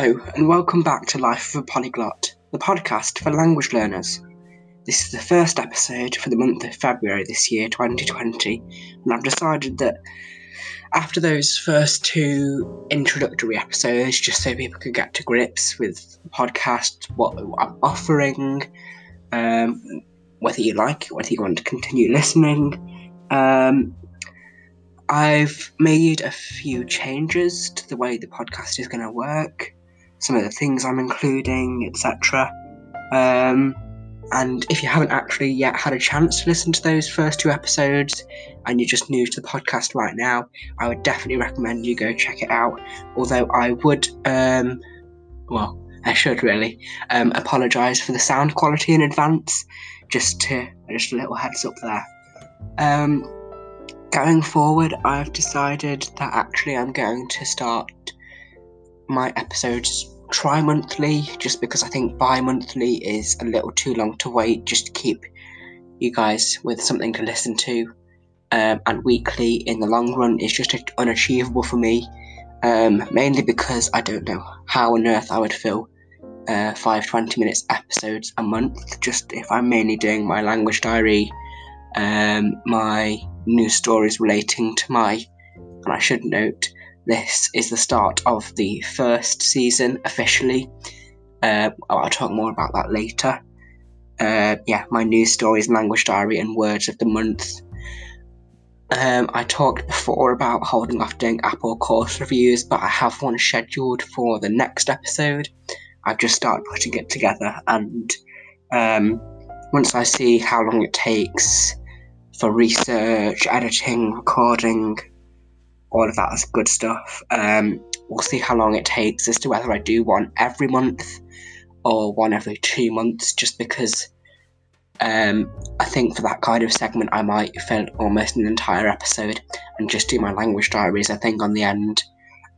Hello, and welcome back to Life of a Polyglot, the podcast for language learners. This is the first episode for the month of February this year, 2020, and I've decided that after those first two introductory episodes, just so people could get to grips with the podcast, what I'm offering, um, whether you like it, whether you want to continue listening, um, I've made a few changes to the way the podcast is going to work, some of the things I'm including, etc. Um, and if you haven't actually yet had a chance to listen to those first two episodes and you're just new to the podcast right now, I would definitely recommend you go check it out. Although I would, um, well, I should really um, apologise for the sound quality in advance, just to just a little heads up there. Um, going forward, I've decided that actually I'm going to start my episodes tri monthly just because I think bi monthly is a little too long to wait just to keep you guys with something to listen to. Um, and weekly in the long run is just unachievable for me, um, mainly because I don't know how on earth I would fill uh, five 20 minutes episodes a month just if I'm mainly doing my language diary, um, my news stories relating to my, and I should note, this is the start of the first season officially. Uh, I'll talk more about that later. Uh, yeah, my news stories, language diary, and words of the month. Um, I talked before about holding off doing Apple course reviews, but I have one scheduled for the next episode. I've just started putting it together, and um, once I see how long it takes for research, editing, recording, all of that good stuff. Um, we'll see how long it takes as to whether I do one every month or one every two months, just because um, I think for that kind of segment I might fill almost an entire episode and just do my language diaries, I think, on the end.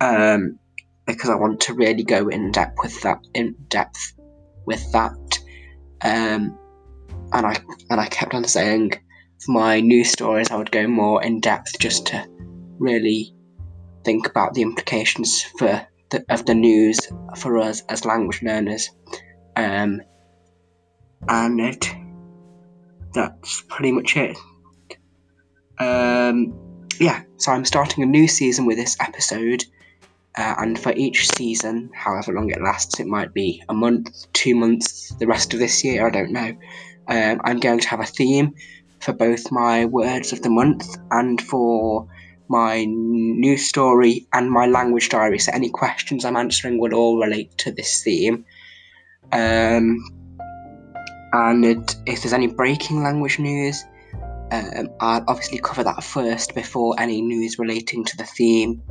Um, because I want to really go in depth with that in depth with that. Um, and I and I kept on saying for my news stories, I would go more in depth just to really think about the implications for the, of the news for us as language learners. Um, and it, that's pretty much it. Um, yeah, so I'm starting a new season with this episode. Uh, and for each season, however long it lasts, it might be a month, two months, the rest of this year, I don't know. Um, I'm going to have a theme for both my words of the month and for my news story and my language diary. So any questions I'm answering would all relate to this theme. Um, and it, if there's any breaking language news, um, I'll obviously cover that first before any news relating to the theme.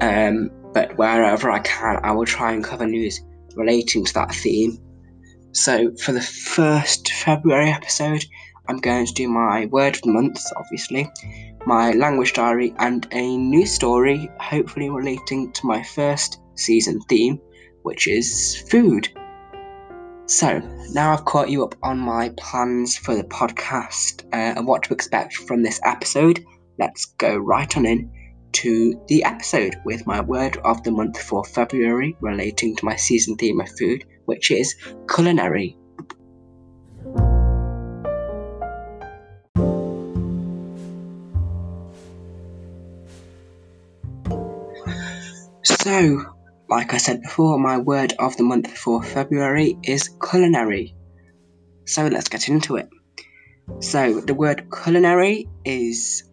Um, but wherever I can, I will try and cover news relating to that theme. So for the first February episode, I'm going to do my word of the month, obviously, my language diary, and a new story, hopefully relating to my first season theme, which is food. So, now I've caught you up on my plans for the podcast uh, and what to expect from this episode, let's go right on in to the episode with my word of the month for February relating to my season theme of food, which is culinary. So, like I said before, my word of the month for February is culinary. So let's get into it. So, the word culinary is,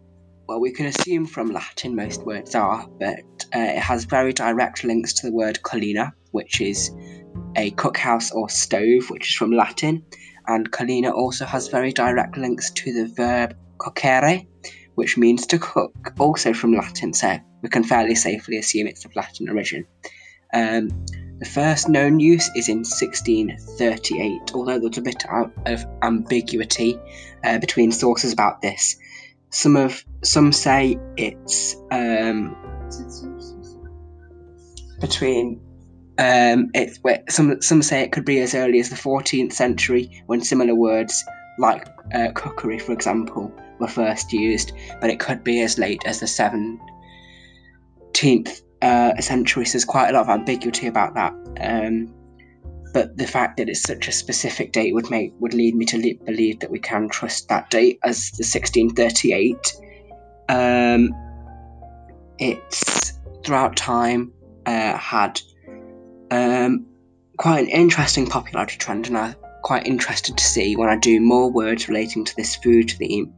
well, we can assume from Latin most words are, but uh, it has very direct links to the word culina, which is a cookhouse or stove, which is from Latin, and culina also has very direct links to the verb cocere, which means to cook, also from Latin, so we can fairly safely assume it's of Latin origin. Um, the first known use is in 1638, although there's a bit of ambiguity uh, between sources about this. Some of some say it's um, between um, it, some some say it could be as early as the 14th century when similar words like uh, cookery, for example, were first used, but it could be as late as the 17th uh, centuries. There's quite a lot of ambiguity about that. Um, but the fact that it's such a specific date would make would lead me to le- believe that we can trust that date as the 1638. Um, it's throughout time uh, had um, quite an interesting popularity trend, and I'm quite interested to see when I do more words relating to this food theme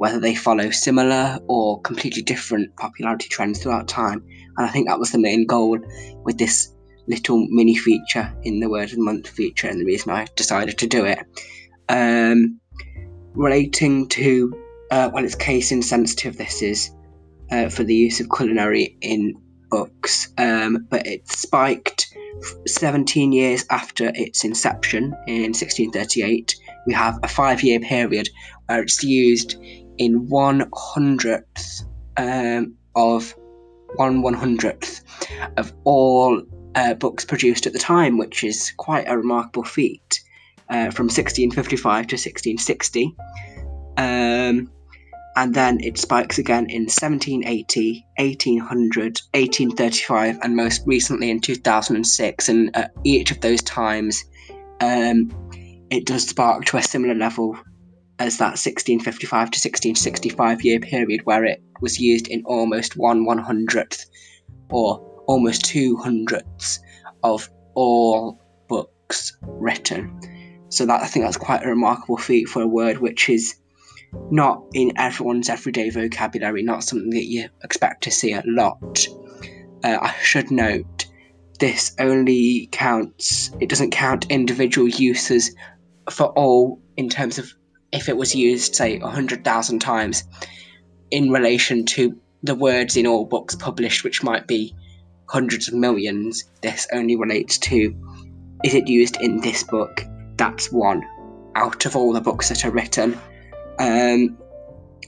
whether they follow similar or completely different popularity trends throughout time. And I think that was the main goal with this little mini feature in the Word of the Month feature, and the reason I decided to do it. Um, relating to, uh, well, it's case insensitive, this is uh, for the use of culinary in books, um, but it spiked 17 years after its inception in 1638. We have a five year period where it's used in one hundredth um, of one one hundredth of all uh, books produced at the time, which is quite a remarkable feat. Uh, from 1655 to 1660. Um, and then it spikes again in 1780, 1800, 1835, and most recently in 2006. And at each of those times, um, it does spark to a similar level as that 1655 to 1665 year period where it was used in almost one one hundredth or almost two hundredths of all books written. So that I think that's quite a remarkable feat for a word which is not in everyone's everyday vocabulary, not something that you expect to see a lot. Uh, I should note this only counts, it doesn't count individual uses for all in terms of if it was used, say, 100,000 times in relation to the words in all books published, which might be hundreds of millions, this only relates to is it used in this book? That's one out of all the books that are written. Um,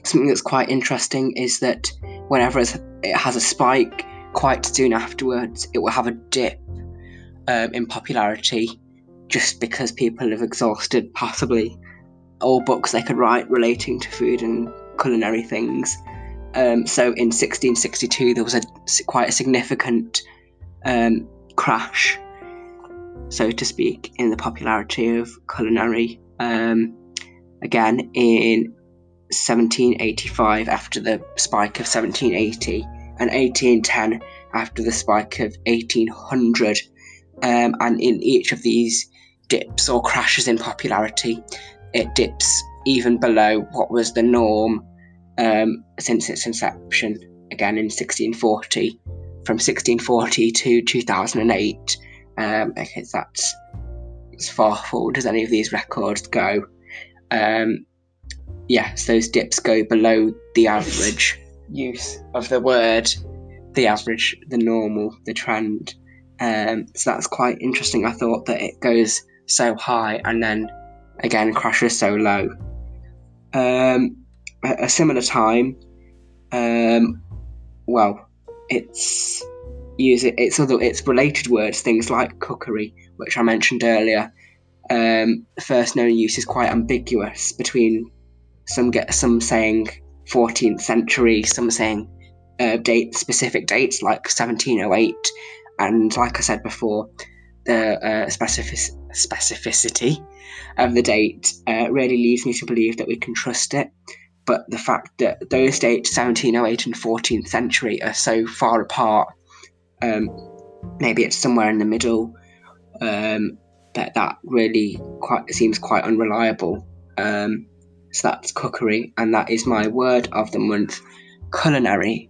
something that's quite interesting is that whenever it has a spike, quite soon afterwards, it will have a dip um, in popularity just because people have exhausted possibly all books they could write relating to food and culinary things. Um, so in 1662, there was a quite a significant um, crash, so to speak, in the popularity of culinary. Um, again, in 1785, after the spike of 1780, and 1810 after the spike of 1800, um, and in each of these dips or crashes in popularity, it dips even below what was the norm um, since its inception, again in 1640. From 1640 to 2008, um, because that's as far forward as any of these records go. Um, yes, those dips go below the average use of the word, the average, the normal, the trend. Um, so that's quite interesting. I thought that it goes so high and then again crashes so low. Um, a similar time, um, well, it's use it, it's other it's related words, things like cookery, which I mentioned earlier. Um, first known use is quite ambiguous between some get some saying 14th century, some saying uh, date specific dates like 1708, and like I said before, the uh, specific- specificity of the date uh, really leads me to believe that we can trust it. But the fact that those dates, 1708 and 14th century, are so far apart, um, maybe it's somewhere in the middle, um, that that really quite seems quite unreliable. Um, so that's cookery, and that is my word of the month, culinary.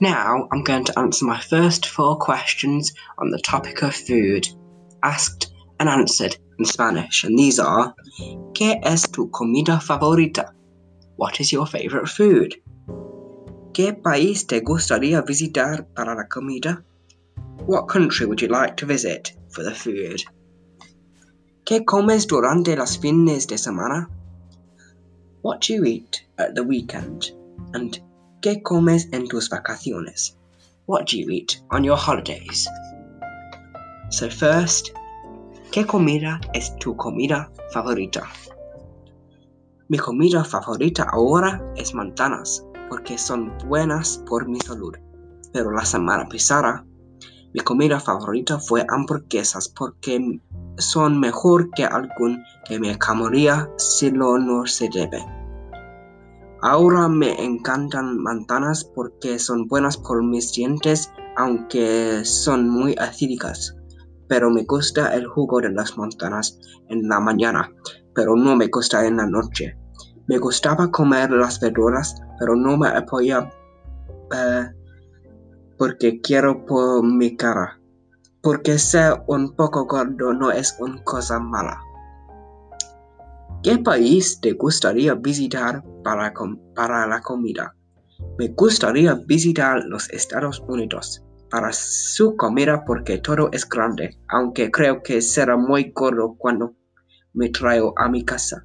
Now I'm going to answer my first four questions on the topic of food, asked and answered in Spanish, and these are ¿Qué es tu comida favorita? What is your favorite food? ¿Qué país te gustaría visitar para la comida? What country would you like to visit for the food? ¿Qué comes durante las fines de semana? What do you eat at the weekend? And ¿Qué comes en tus vacaciones? What do you eat on your holidays? So, first, ¿Qué comida es tu comida favorita? Mi comida favorita ahora es manzanas porque son buenas por mi salud. Pero la semana pasada mi comida favorita fue hamburguesas porque son mejor que algún que me comería si lo no se debe. Ahora me encantan manzanas porque son buenas por mis dientes aunque son muy acídicas. Pero me gusta el jugo de las manzanas en la mañana, pero no me gusta en la noche. Me gustaba comer las verduras, pero no me apoya eh, porque quiero por mi cara. Porque ser un poco gordo no es una cosa mala. ¿Qué país te gustaría visitar para, la comida? Me gustaría visitar los Estados Unidos para su comida porque todo es grande, aunque creo que será muy gordo cuando me traigo a mi casa.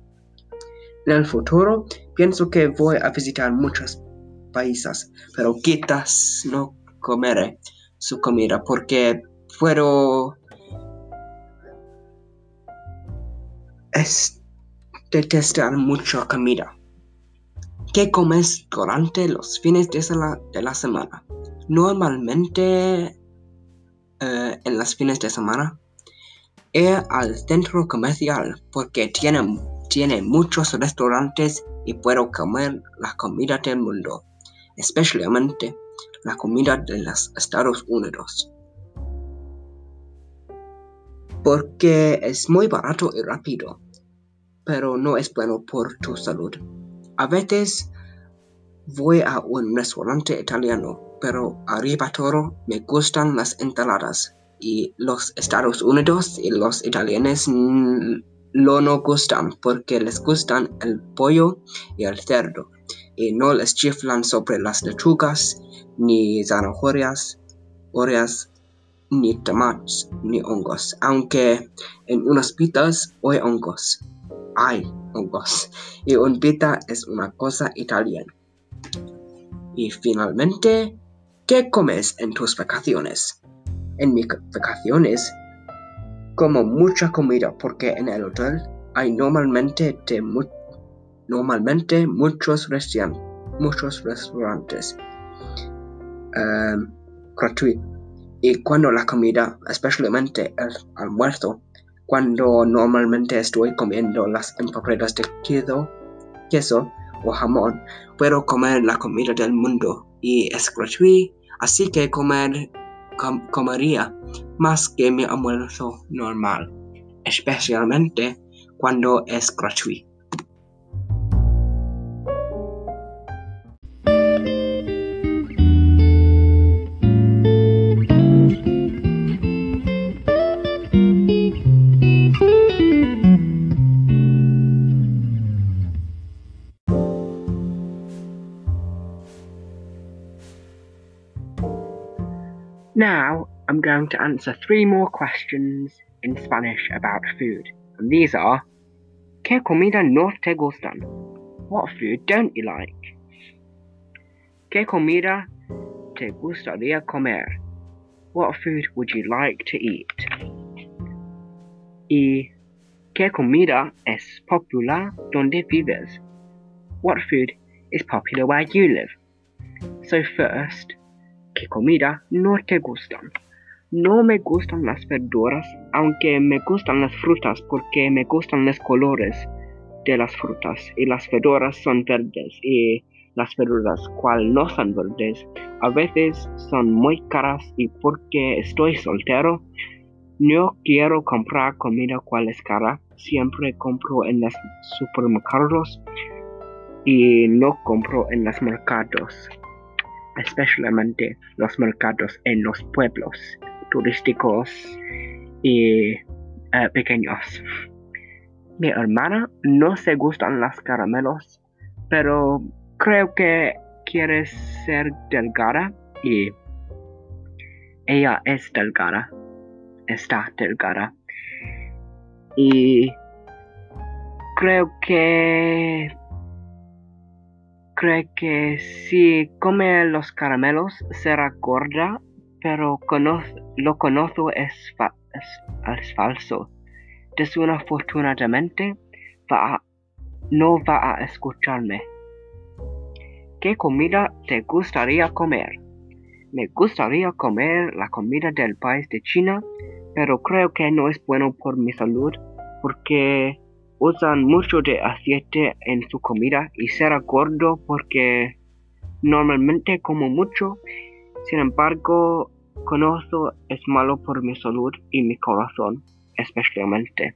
En el futuro pienso que voy a visitar muchos países, pero quizás no comeré su comida porque puedo detestar mucho comida. ¿Qué comes durante los fines de la, semana? Normalmente eh, en los fines de semana ir al centro comercial porque tiene, tiene muchos restaurantes y puedo comer la comida del mundo, especialmente la comida de los Estados Unidos. Porque es muy barato y rápido, pero no es bueno por tu salud. A veces voy a un restaurante italiano, pero arriba todo me gustan las ensaladas y los Estados Unidos y los italianos lo no gustan porque les gustan el pollo y el cerdo y no les chiflan sobre las lechugas ni zanahorias, oreas, ni tomates, ni hongos, aunque en unas pitas hay hongos. Hay hongos. Y un pita es una cosa italiana. Y finalmente, ¿qué comes en tus vacaciones? En mis vacaciones como mucha comida porque en el hotel hay normalmente, normalmente muchos, muchos restaurantes Em, gratuito. Y cuando la comida, especialmente el almuerzo, cuando normalmente estoy comiendo las empanadas de queso, queso o jamón, puedo comer la comida del mundo y es gratuito, así que comer, comería más que mi almuerzo normal, especialmente cuando es gratuito. I'm going to answer three more questions in Spanish about food. And these are ¿Qué comida no te gustan? What food don't you like? ¿Qué comida te gustaría comer? What food would you like to eat? Y ¿Qué comida es popular donde vives? What food is popular where you live? So first, ¿Qué comida no te gustan? No me gustan las verduras, aunque me gustan las frutas porque me gustan los colores de las frutas y las verduras son verdes y las verduras cual no son verdes a veces son muy caras y porque estoy soltero no quiero comprar comida cual es cara siempre compro en los supermercados y no compro en los mercados especialmente los mercados en los pueblos turísticos y eh, pequeños. Mi hermana no se gustan las caramelos, pero creo que quiere ser delgada y ella es delgada, está delgada. Y creo que cree que si come los caramelos será gorda, pero lo conozco es, falso. desafortunadamente va no va a escucharme. ¿Qué comida te gustaría comer? Me gustaría comer la comida del país de China, pero creo que no es bueno por mi salud porque usan mucho de aceite en su comida y será gordo porque normalmente como mucho. Sin embargo, conozco es malo por mi salud y mi corazón, especialmente.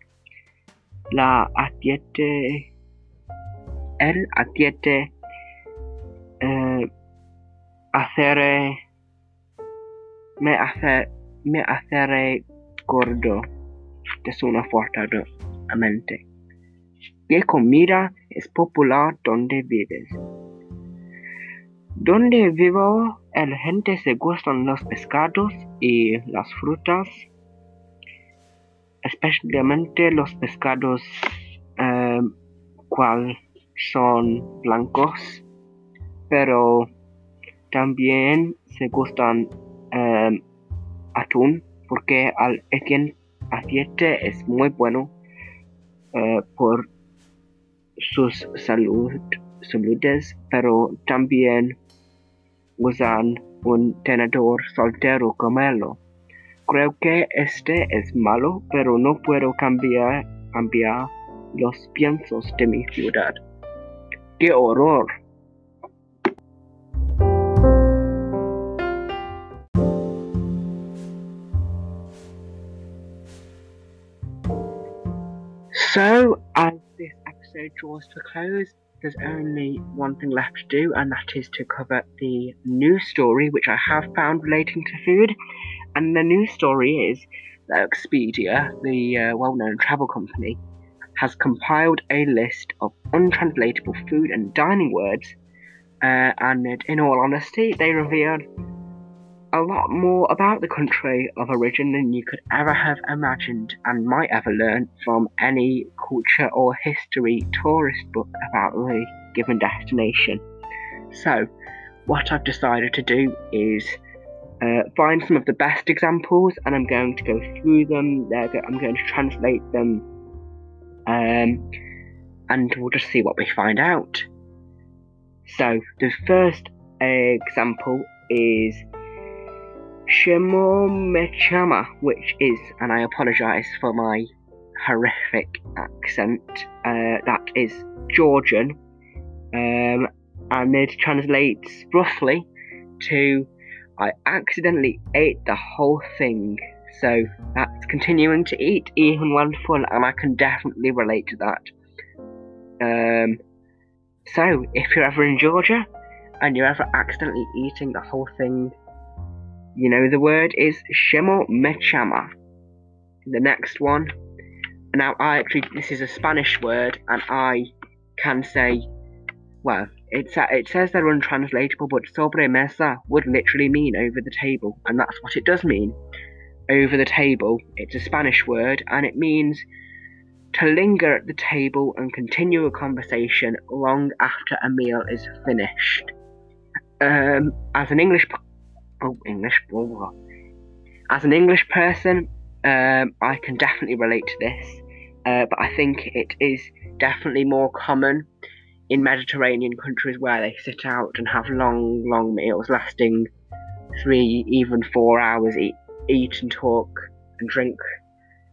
La aceite, el aceite eh, hacer, me hace, me hace gordo mente. ¿Qué comida es popular donde vives? Donde vivo, la gente se gustan los pescados y las frutas, especialmente los pescados eh, cual son blancos, pero también se gustan eh, atún porque al aceite es muy bueno eh, por sus salud, saludes, pero también usan un tenedor soltero comerlo. Creo que este es malo, pero no puedo cambiar, cambiar los piensos de mi ciudad. ¡Qué horror! So, as this episode there's only one thing left to do, and that is to cover the news story, which I have found relating to food. And the news story is that Expedia, the uh, well known travel company, has compiled a list of untranslatable food and dining words. Uh, and in all honesty, they revealed a lot more about the country of origin than you could ever have imagined and might ever learn from any culture or history tourist book about the given destination. So, what I've decided to do is uh, find some of the best examples and I'm going to go through them. I'm going to translate them um, and we'll just see what we find out. So, the first example is Shemomedjamo, which is, and I apologise for my horrific accent, uh, that is Georgian, um, and it translates roughly to I accidentally ate the whole thing. So that's continuing to eat even when full, and I can definitely relate to that. Um, so if you're ever in Georgia and you're ever accidentally eating the whole thing, you know, the word is Shemomedjamo. The next one. Now, I actually, this is a Spanish word, and I can say, well, it's, it says they're untranslatable, but sobremesa would literally mean over the table, and that's what it does mean. Over the table. It's a Spanish word, and it means to linger at the table and continue a conversation long after a meal is finished. Um, as an English oh English blah blah. As an English person, um, I can definitely relate to this, uh, but I think it is definitely more common in Mediterranean countries where they sit out and have long, long meals lasting three, even four hours, eat, eat and talk and drink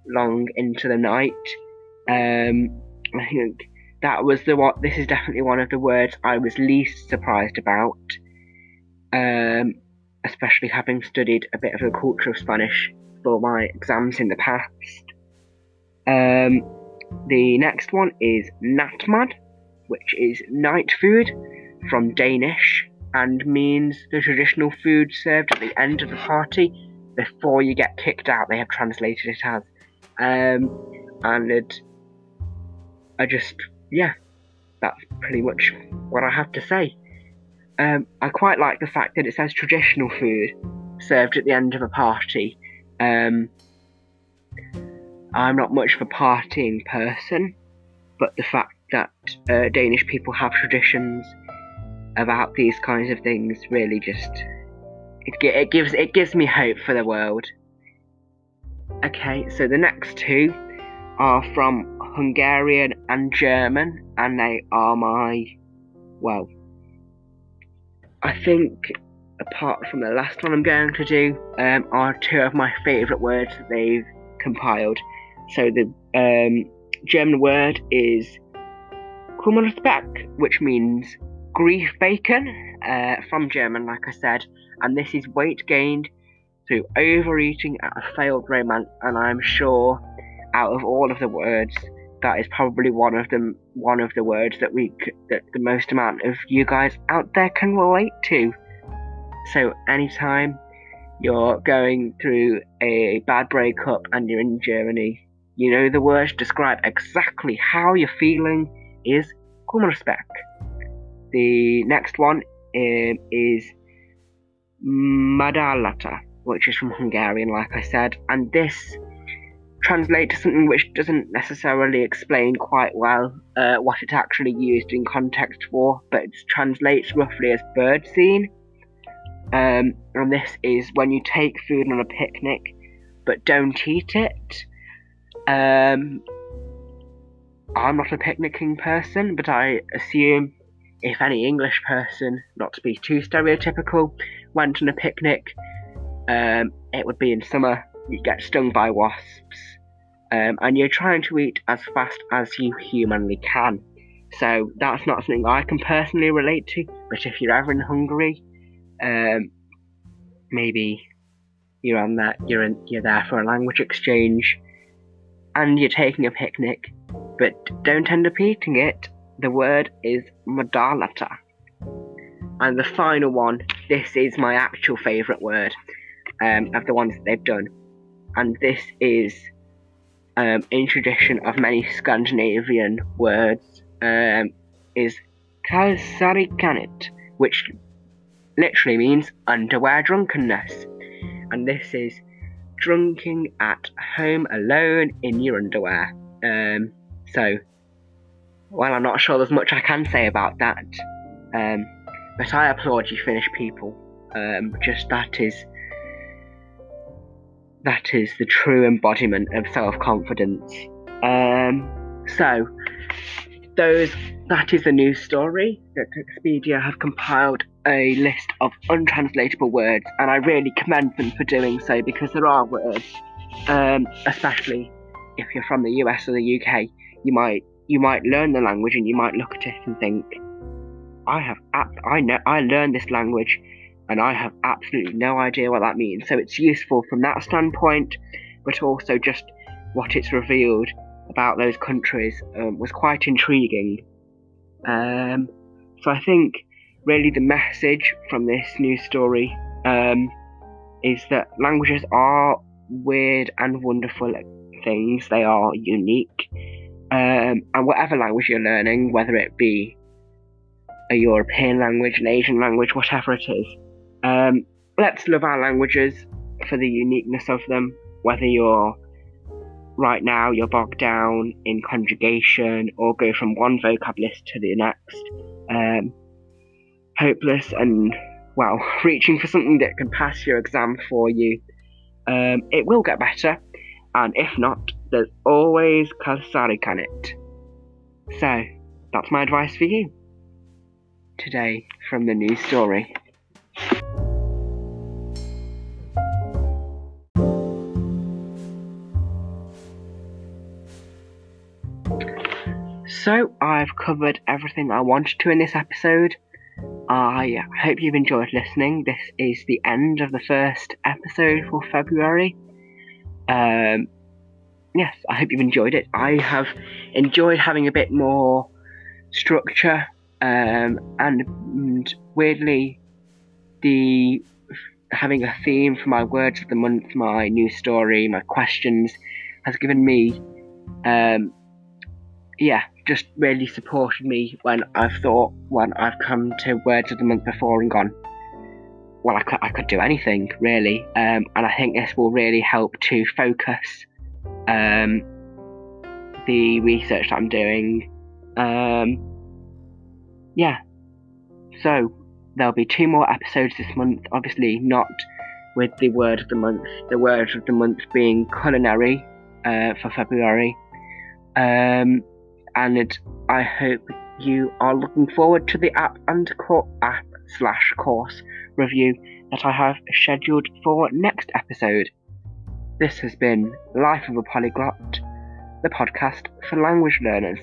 long into the night. Um, I think that was the what. This is definitely one of the words I was least surprised about. Um, especially having studied a bit of the culture of Spanish for my exams in the past. Um, the next one is natmad, which is night food from Danish and means the traditional food served at the end of the party before you get kicked out. They have translated it as. Um, and it, I just, yeah, that's pretty much what I have to say. Um, I quite like the fact that it says traditional food served at the end of a party. Um, I'm not much of a partying person, but the fact that uh, Danish people have traditions about these kinds of things really just it, it gives it gives me hope for the world. Okay, so the next two are from Hungarian and German, and they are my, well, I think apart from the last one I'm going to do, um, are two of my favourite words that they've compiled. So the um, German word is Kummerspeck, which means grief bacon, uh, from German, like I said, and this is weight gained through overeating at a failed romance, and I'm sure out of all of the words, that is probably one of them one of the words that we that the most amount of you guys out there can relate to. So anytime you're going through a bad breakup and you're in Germany, you know the words describe exactly how you're feeling is Kummerspeck. The next one um, is Madárlátta, which is from Hungarian, like I said, and this translates to something which doesn't necessarily explain quite well uh, what it's actually used in context for, but it translates roughly as bird scene. Um, and this is when you take food on a picnic but don't eat it. Um, I'm not a picnicking person, but I assume if any English person, not to be too stereotypical, went on a picnic, um, it would be in summer, you get stung by wasps, um, and you're trying to eat as fast as you humanly can. So that's not something I can personally relate to, but if you're ever in Hungary, um, maybe you're on that, you're in, you're there for a language exchange, and you're taking a picnic, but don't end up eating it. The word is madárlátta. And the final one, this is my actual favourite word um, of the ones that they've done. And this is um, in tradition of many Scandinavian words, um, is kalsarikännit, which literally means underwear drunkenness. And this is drinking at home alone in your underwear. Um, so, well, I'm not sure there's much I can say about that. Um, but I applaud you, Finnish people. Um, just that is that is the true embodiment of self-confidence. Um, so, those that is a news story that Expedia have compiled a list of untranslatable words, and I really commend them for doing so because there are words, um, especially if you're from the US or the UK, you might you might learn the language and you might look at it and think, I have I know I learned this language and I have absolutely no idea what that means. So it's useful from that standpoint, but also just what it's revealed about those countries um, was quite intriguing. Um, so I think really the message from this news story um, is that languages are weird and wonderful things. They are unique, um, and whatever language you're learning, whether it be a European language, an Asian language, whatever it is, um, let's love our languages for the uniqueness of them. Whether you're right now you're bogged down in conjugation or go from one vocab list to the next, um, hopeless and well, reaching for something that can pass your exam for you. Um, it will get better, and if not, there's always Kalsarikännit. So, that's my advice for you today from the news story. So, I've covered everything I wanted to in this episode. I hope you've enjoyed listening. This is the end of the first episode for February. Um, yes, I hope you've enjoyed it. I have enjoyed having a bit more structure, um, and, and weirdly, the having a theme for my words of the month, my news story, my questions, has given me, um, yeah, just really supported me when I've thought, when I've come to Words of the Month before and gone, well, I could, I could do anything, really. Um, and I think this will really help to focus um, the research that I'm doing. Um, yeah. So, there'll be two more episodes this month. Obviously, not with the word of the month. The word of the month being culinary uh, for February Um, and I hope you are looking forward to the app and co- app slash course review that I have scheduled for next episode. This has been Life of a Polyglot, the podcast for language learners.